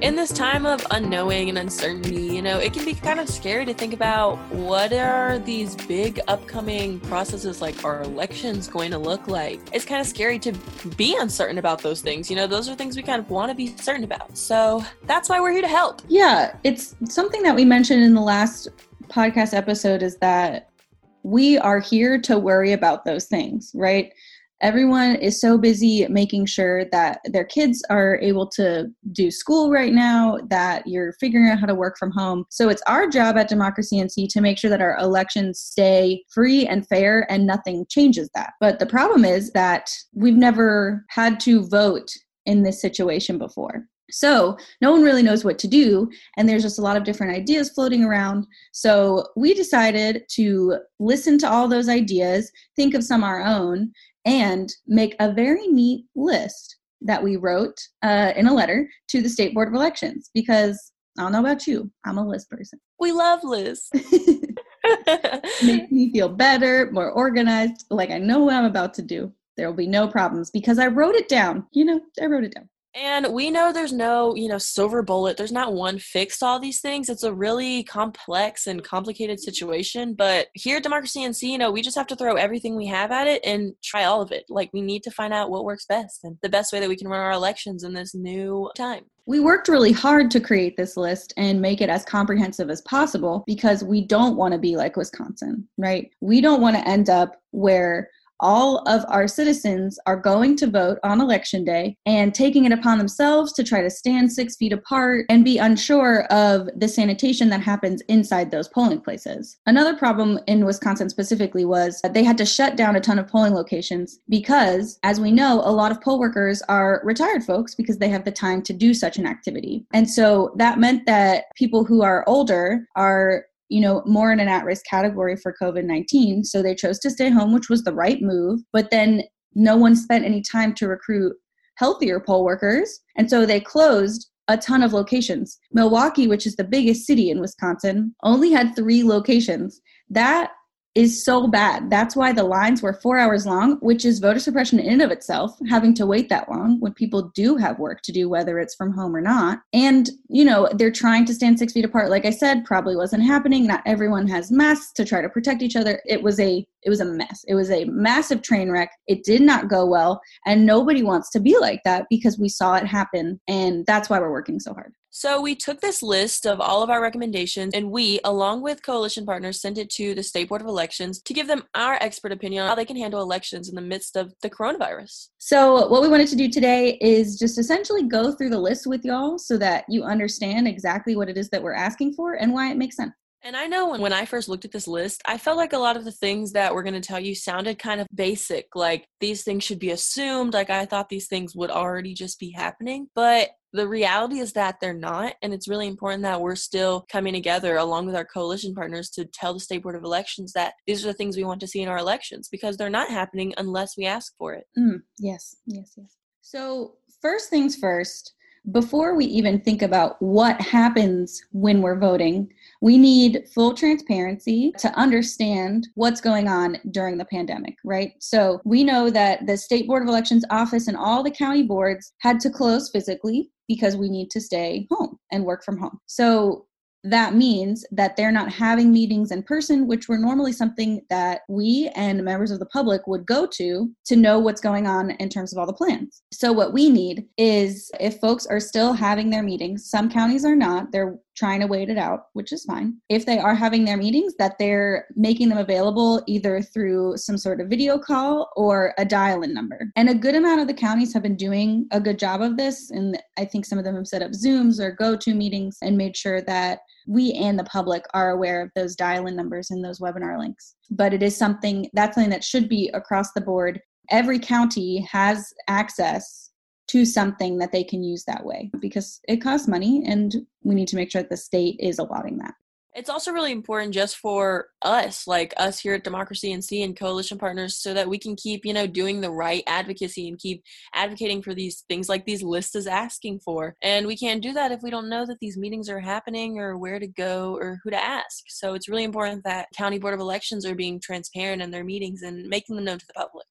in this time of unknowing and uncertainty, you know, it can be kind of scary to think about what are these big upcoming processes like our elections going to look like. It's kind of scary to be uncertain about those things. You know, those are things we kind of want to be certain about. So that's why we're here to help. Yeah, it's something that we mentioned in the last podcast episode is that we are here to worry about those things, right? Everyone is so busy making sure that their kids are able to do school right now that you're figuring out how to work from home. So it's our job at democracy nc to make sure that our elections stay free and fair and nothing changes that. But the problem is that we've never had to vote in this situation before so no one really knows what to do, and there's just a lot of different ideas floating around. So we decided to listen to all those ideas, think of some our own, and make a very neat list that we wrote uh, in a letter to the State Board of Elections because I don't know about you, I'm a list person. We love lists. Makes me feel better, more organized, like I know what I'm about to do. There will be no problems because I wrote it down. You know, I wrote it down. And we know there's no, you know, silver bullet. There's not one fix to all these things. It's a really complex and complicated situation. But here at Democracy NC, you know, we just have to throw everything we have at it and try all of it. Like we need to find out what works best and the best way that we can run our elections in this new time. We worked really hard to create this list and make it as comprehensive as possible because we don't want to be like Wisconsin, right? We don't want to end up where all of our citizens are going to vote on election day and taking it upon themselves to try to stand six feet apart and be unsure of the sanitation that happens inside those polling places. Another problem in Wisconsin specifically was that they had to shut down a ton of polling locations because, as we know, a lot of poll workers are retired folks because they have the time to do such an activity. And so that meant that people who are older are you know, more in an at risk category for COVID 19. So they chose to stay home, which was the right move. But then no one spent any time to recruit healthier poll workers. And so they closed a ton of locations. Milwaukee, which is the biggest city in Wisconsin, only had three locations. That is so bad. That's why the lines were four hours long, which is voter suppression in and of itself, having to wait that long when people do have work to do, whether it's from home or not. And, you know, they're trying to stand six feet apart. Like I said, probably wasn't happening. Not everyone has masks to try to protect each other. It was a it was a mess. It was a massive train wreck. It did not go well. And nobody wants to be like that because we saw it happen. And that's why we're working so hard. So we took this list of all of our recommendations and we, along with coalition partners, sent it to the State Board of Elections to give them our expert opinion on how they can handle elections in the midst of the coronavirus. So what we wanted to do today is just essentially go through the list with y'all so that you understand exactly what it is that we're asking for and why it makes sense. And I know when, when I first looked at this list, I felt like a lot of the things that we're going to tell you sounded kind of basic. Like these things should be assumed. Like I thought these things would already just be happening. But the reality is that they're not. And it's really important that we're still coming together along with our coalition partners to tell the State Board of Elections that these are the things we want to see in our elections because they're not happening unless we ask for it. Mm, yes, yes, yes. So, first things first, before we even think about what happens when we're voting, we need full transparency to understand what's going on during the pandemic, right? So we know that the State Board of Elections office and all the county boards had to close physically because we need to stay home and work from home. So that means that they're not having meetings in person, which were normally something that we and members of the public would go to to know what's going on in terms of all the plans. So, what we need is if folks are still having their meetings, some counties are not, they're trying to wait it out, which is fine. If they are having their meetings, that they're making them available either through some sort of video call or a dial in number. And a good amount of the counties have been doing a good job of this. And I think some of them have set up Zooms or go to meetings and made sure that we and the public are aware of those dial in numbers and those webinar links. But it is something that's something that should be across the board. Every county has access to something that they can use that way because it costs money and we need to make sure that the state is allowing that. It's also really important just for us, like us here at Democracy NC and coalition partners, so that we can keep, you know, doing the right advocacy and keep advocating for these things like these lists is asking for. And we can't do that if we don't know that these meetings are happening or where to go or who to ask. So it's really important that County Board of Elections are being transparent in their meetings and making them known to the public.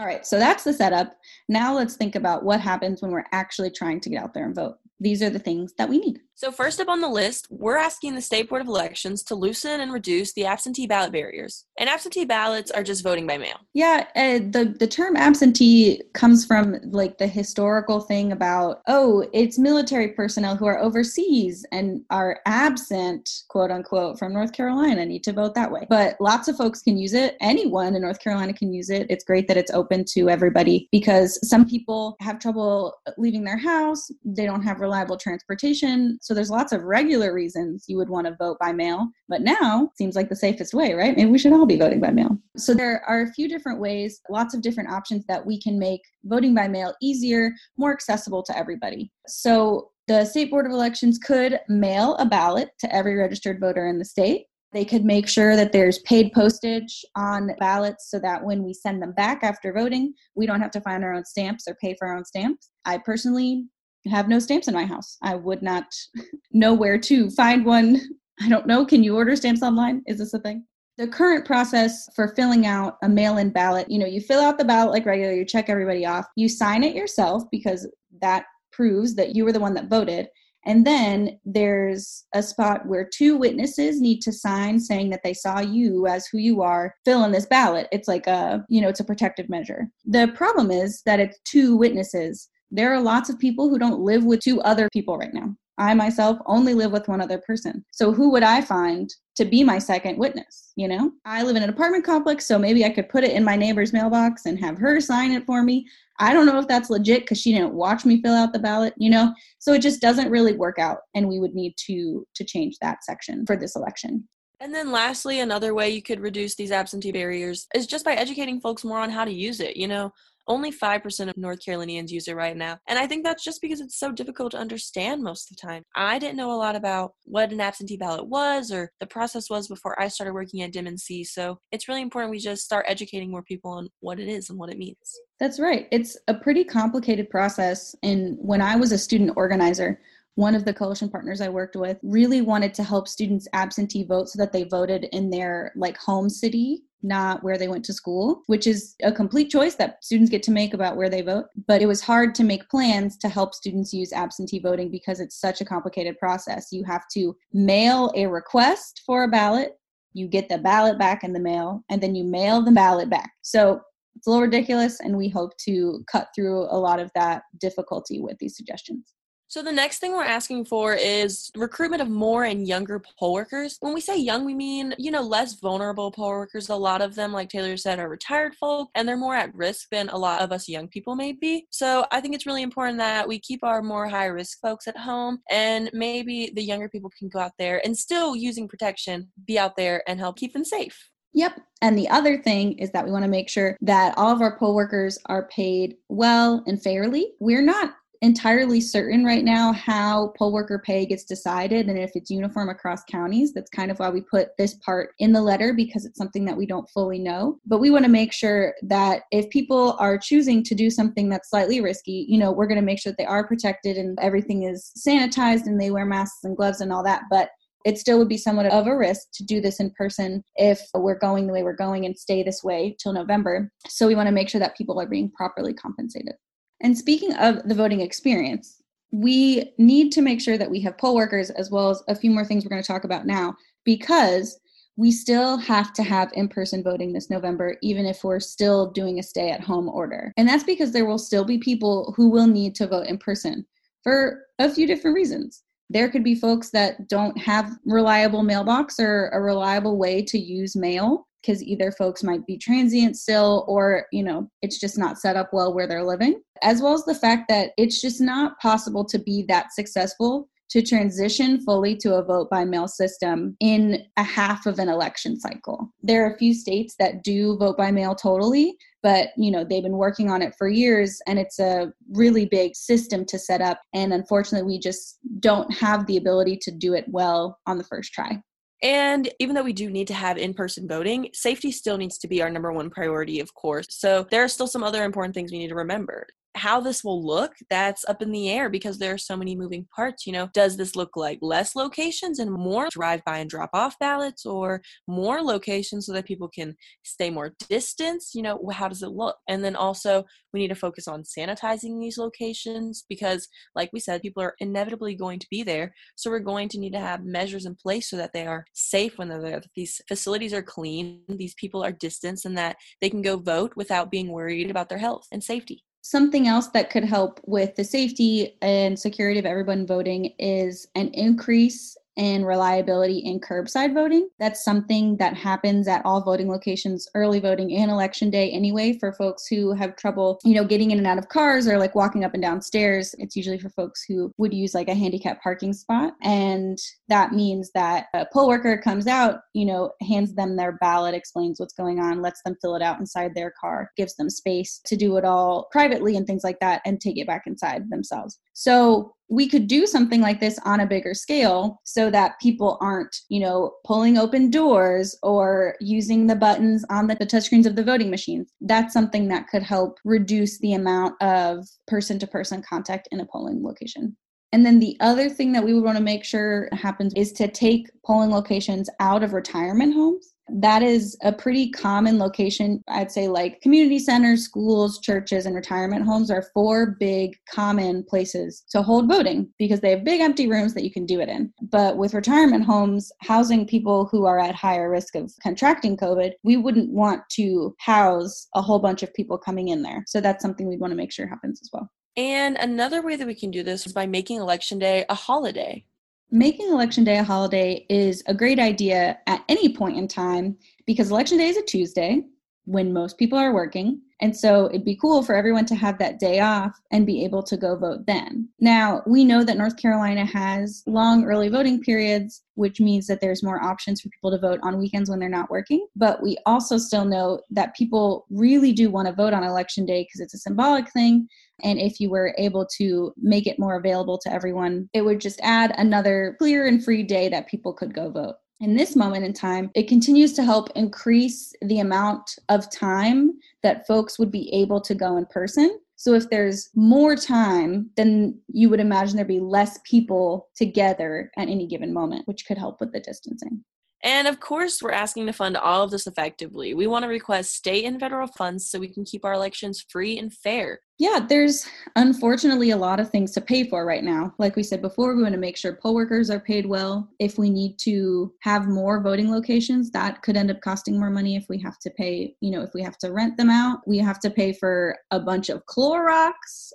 All right, so that's the setup. Now let's think about what happens when we're actually trying to get out there and vote. these are the things that we need. So, first up on the list, we're asking the State Board of Elections to loosen and reduce the absentee ballot barriers. And absentee ballots are just voting by mail. Yeah, uh, the the term absentee comes from like the historical thing about oh, it's military personnel who are overseas and are absent, quote unquote, from North Carolina need to vote that way. But lots of folks can use it. Anyone in North Carolina can use it. It's great that it's open to everybody because some people have trouble leaving their house. They don't have reliable transportation. So there's lots of regular reasons you would want to vote by mail. But now seems like the safest way, right? Maybe we should all be voting by mail. So there are a few different ways, lots of different options that we can make voting by mail easier, more accessible to everybody. So the State Board of Elections could mail a ballot to every registered voter in the state. They could make sure that there's paid postage on ballots so that when we send them back after voting, we don't have to find our own stamps or pay for our own stamps. I personally have no stamps in my house. I would not know where to find one. I don't know. Can you order stamps online? Is this a thing? The current process for filling out a mail in ballot, you know, you fill out the ballot like regular, you check everybody off, you sign it yourself because that proves that you were the one that voted. And then there's a spot where two witnesses need to sign saying that they saw you as who you are fill in this ballot. It's like a, you know, it's a protective measure. The problem is that it's two witnesses there are lots of people who don't live with two other people right now. I myself only live with one other person. So who would I find to be my second witness? You know, I live in an apartment complex, so maybe I could put it in my neighbor's mailbox and have her sign it for me. I don't know if that's legit because she didn't watch me fill out the ballot, you know? So it just doesn't really work out and we would need to to change that section for this election. And then lastly, another way you could reduce these absentee barriers is just by educating folks more on how to use it. You know, only 5% of North Carolinians use it right now. And I think that's just because it's so difficult to understand most of the time. I didn't know a lot about what an absentee ballot was or the process was before I started working at DMNC. So it's really important we just start educating more people on what it is and what it means. That's right. It's a pretty complicated process. And when I was a student organizer, one of the coalition partners I worked with really wanted to help students absentee vote so that they voted in their like home city not where they went to school, which is a complete choice that students get to make about where they vote. But it was hard to make plans to help students use absentee voting because it's such a complicated process. You have to mail a request for a ballot, you get the ballot back in the mail, and then you mail the ballot back. So it's a little ridiculous, and we hope to cut through a lot of that difficulty with these suggestions. So the next thing we're asking for is recruitment of more and younger poll workers. When we say young, we mean, you know, less vulnerable poll workers. A lot of them, like Taylor said, are retired folk and they're more at risk than a lot of us young people may be. So I think it's really important that we keep our more high risk folks at home and maybe the younger people can go out there and still using protection, be out there and help keep them safe. Yep. And the other thing is that we want to make sure that all of our poll workers are paid well and fairly. We're not entirely certain right now how poll worker pay gets decided and if it's uniform across counties. That's kind of why we put this part in the letter because it's something that we don't fully know. But we want to make sure that if people are choosing to do something that's slightly risky, you know, we're going to make sure that they are protected and everything is sanitized and they wear masks and gloves and all that. But it still would be somewhat of a risk to do this in person if we're going the way we're going and stay this way till November. So we want to make sure that people are being properly compensated. And speaking of the voting experience, we need to make sure that we have poll workers as well as a few more things we're going to talk about now because we still have to have in person voting this November, even if we're still doing a stay at home order. And that's because there will still be people who will need to vote in person for a few different reasons. There could be folks that don't have reliable mailbox or a reliable way to use mail because either folks might be transient still or you know it's just not set up well where they're living as well as the fact that it's just not possible to be that successful to transition fully to a vote by mail system in a half of an election cycle. There are a few states that do vote by mail totally, but you know, they've been working on it for years and it's a really big system to set up and unfortunately we just don't have the ability to do it well on the first try. And even though we do need to have in person voting, safety still needs to be our number one priority, of course. So there are still some other important things we need to remember. How this will look, that's up in the air because there are so many moving parts. You know, does this look like less locations and more drive by and drop off ballots or more locations so that people can stay more distance? You know, how does it look? And then also, we need to focus on sanitizing these locations because, like we said, people are inevitably going to be there. So we're going to need to have measures in place so that they are safe when they're there, that these facilities are clean, these people are distanced, and that they can go vote without being worried about their health and safety. Something else that could help with the safety and security of everyone voting is an increase and reliability in curbside voting. That's something that happens at all voting locations, early voting and election day anyway, for folks who have trouble, you know, getting in and out of cars or like walking up and down stairs. It's usually for folks who would use like a handicap parking spot. And that means that a poll worker comes out, you know, hands them their ballot, explains what's going on, lets them fill it out inside their car, gives them space to do it all privately and things like that, and take it back inside themselves. So we could do something like this on a bigger scale so that people aren't, you know, pulling open doors or using the buttons on the, the touchscreens of the voting machines. That's something that could help reduce the amount of person to person contact in a polling location. And then the other thing that we would want to make sure happens is to take polling locations out of retirement homes that is a pretty common location. I'd say like community centers, schools, churches, and retirement homes are four big common places to hold voting because they have big empty rooms that you can do it in. But with retirement homes, housing people who are at higher risk of contracting COVID, we wouldn't want to house a whole bunch of people coming in there. So that's something we'd want to make sure happens as well. And another way that we can do this is by making election day a holiday making election day a holiday is a great idea at any point in time because election day is a Tuesday when most people are working. And so it'd be cool for everyone to have that day off and be able to go vote then. Now, we know that North Carolina has long early voting periods, which means that there's more options for people to vote on weekends when they're not working. But we also still know that people really do want to vote on election day because it's a symbolic thing. And if you were able to make it more available to everyone, it would just add another clear and free day that people could go vote in this moment in time, it continues to help increase the amount of time that folks would be able to go in person. So if there's more time, then you would imagine there'd be less people together at any given moment, which could help with the distancing. And of course, we're asking to fund all of this effectively. We want to request state and federal funds so we can keep our elections free and fair yeah, there's unfortunately a lot of things to pay for right now. Like we said before, we want to make sure poll workers are paid well. If we need to have more voting locations, that could end up costing more money if we have to pay, you know, if we have to rent them out. We have to pay for a bunch of Clorox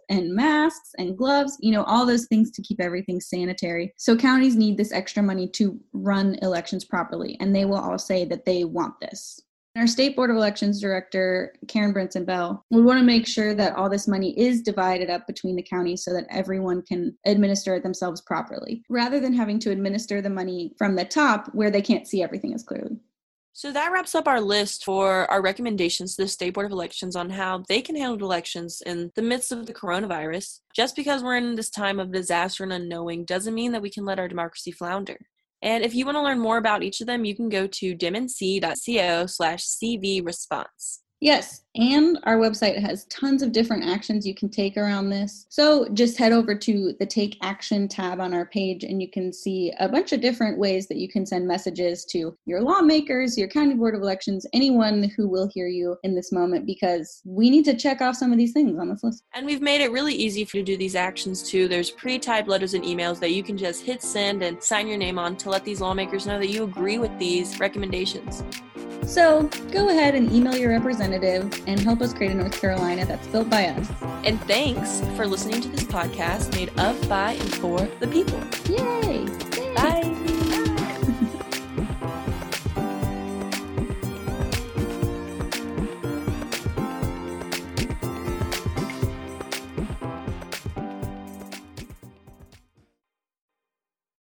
and masks and gloves, you know, all those things to keep everything sanitary. So counties need this extra money to run elections properly, and they will all say that they want this. Our State Board of Elections Director, Karen Brinson Bell, we want to make sure that all this money is divided up between the counties so that everyone can administer it themselves properly, rather than having to administer the money from the top where they can't see everything as clearly. So that wraps up our list for our recommendations to the State Board of Elections on how they can handle elections in the midst of the coronavirus. Just because we're in this time of disaster and unknowing doesn't mean that we can let our democracy flounder. And if you want to learn more about each of them, you can go to demnc.co slash CV response. Yes, and our website has tons of different actions you can take around this. So just head over to the Take Action tab on our page and you can see a bunch of different ways that you can send messages to your lawmakers, your county board of elections, anyone who will hear you in this moment because we need to check off some of these things on this list. And we've made it really easy for you to do these actions too. There's pre typed letters and emails that you can just hit send and sign your name on to let these lawmakers know that you agree with these recommendations. So go ahead and email your representative and help us create a North Carolina that's built by us. And thanks for listening to this podcast made of, by, and for the people. Yay! Bye.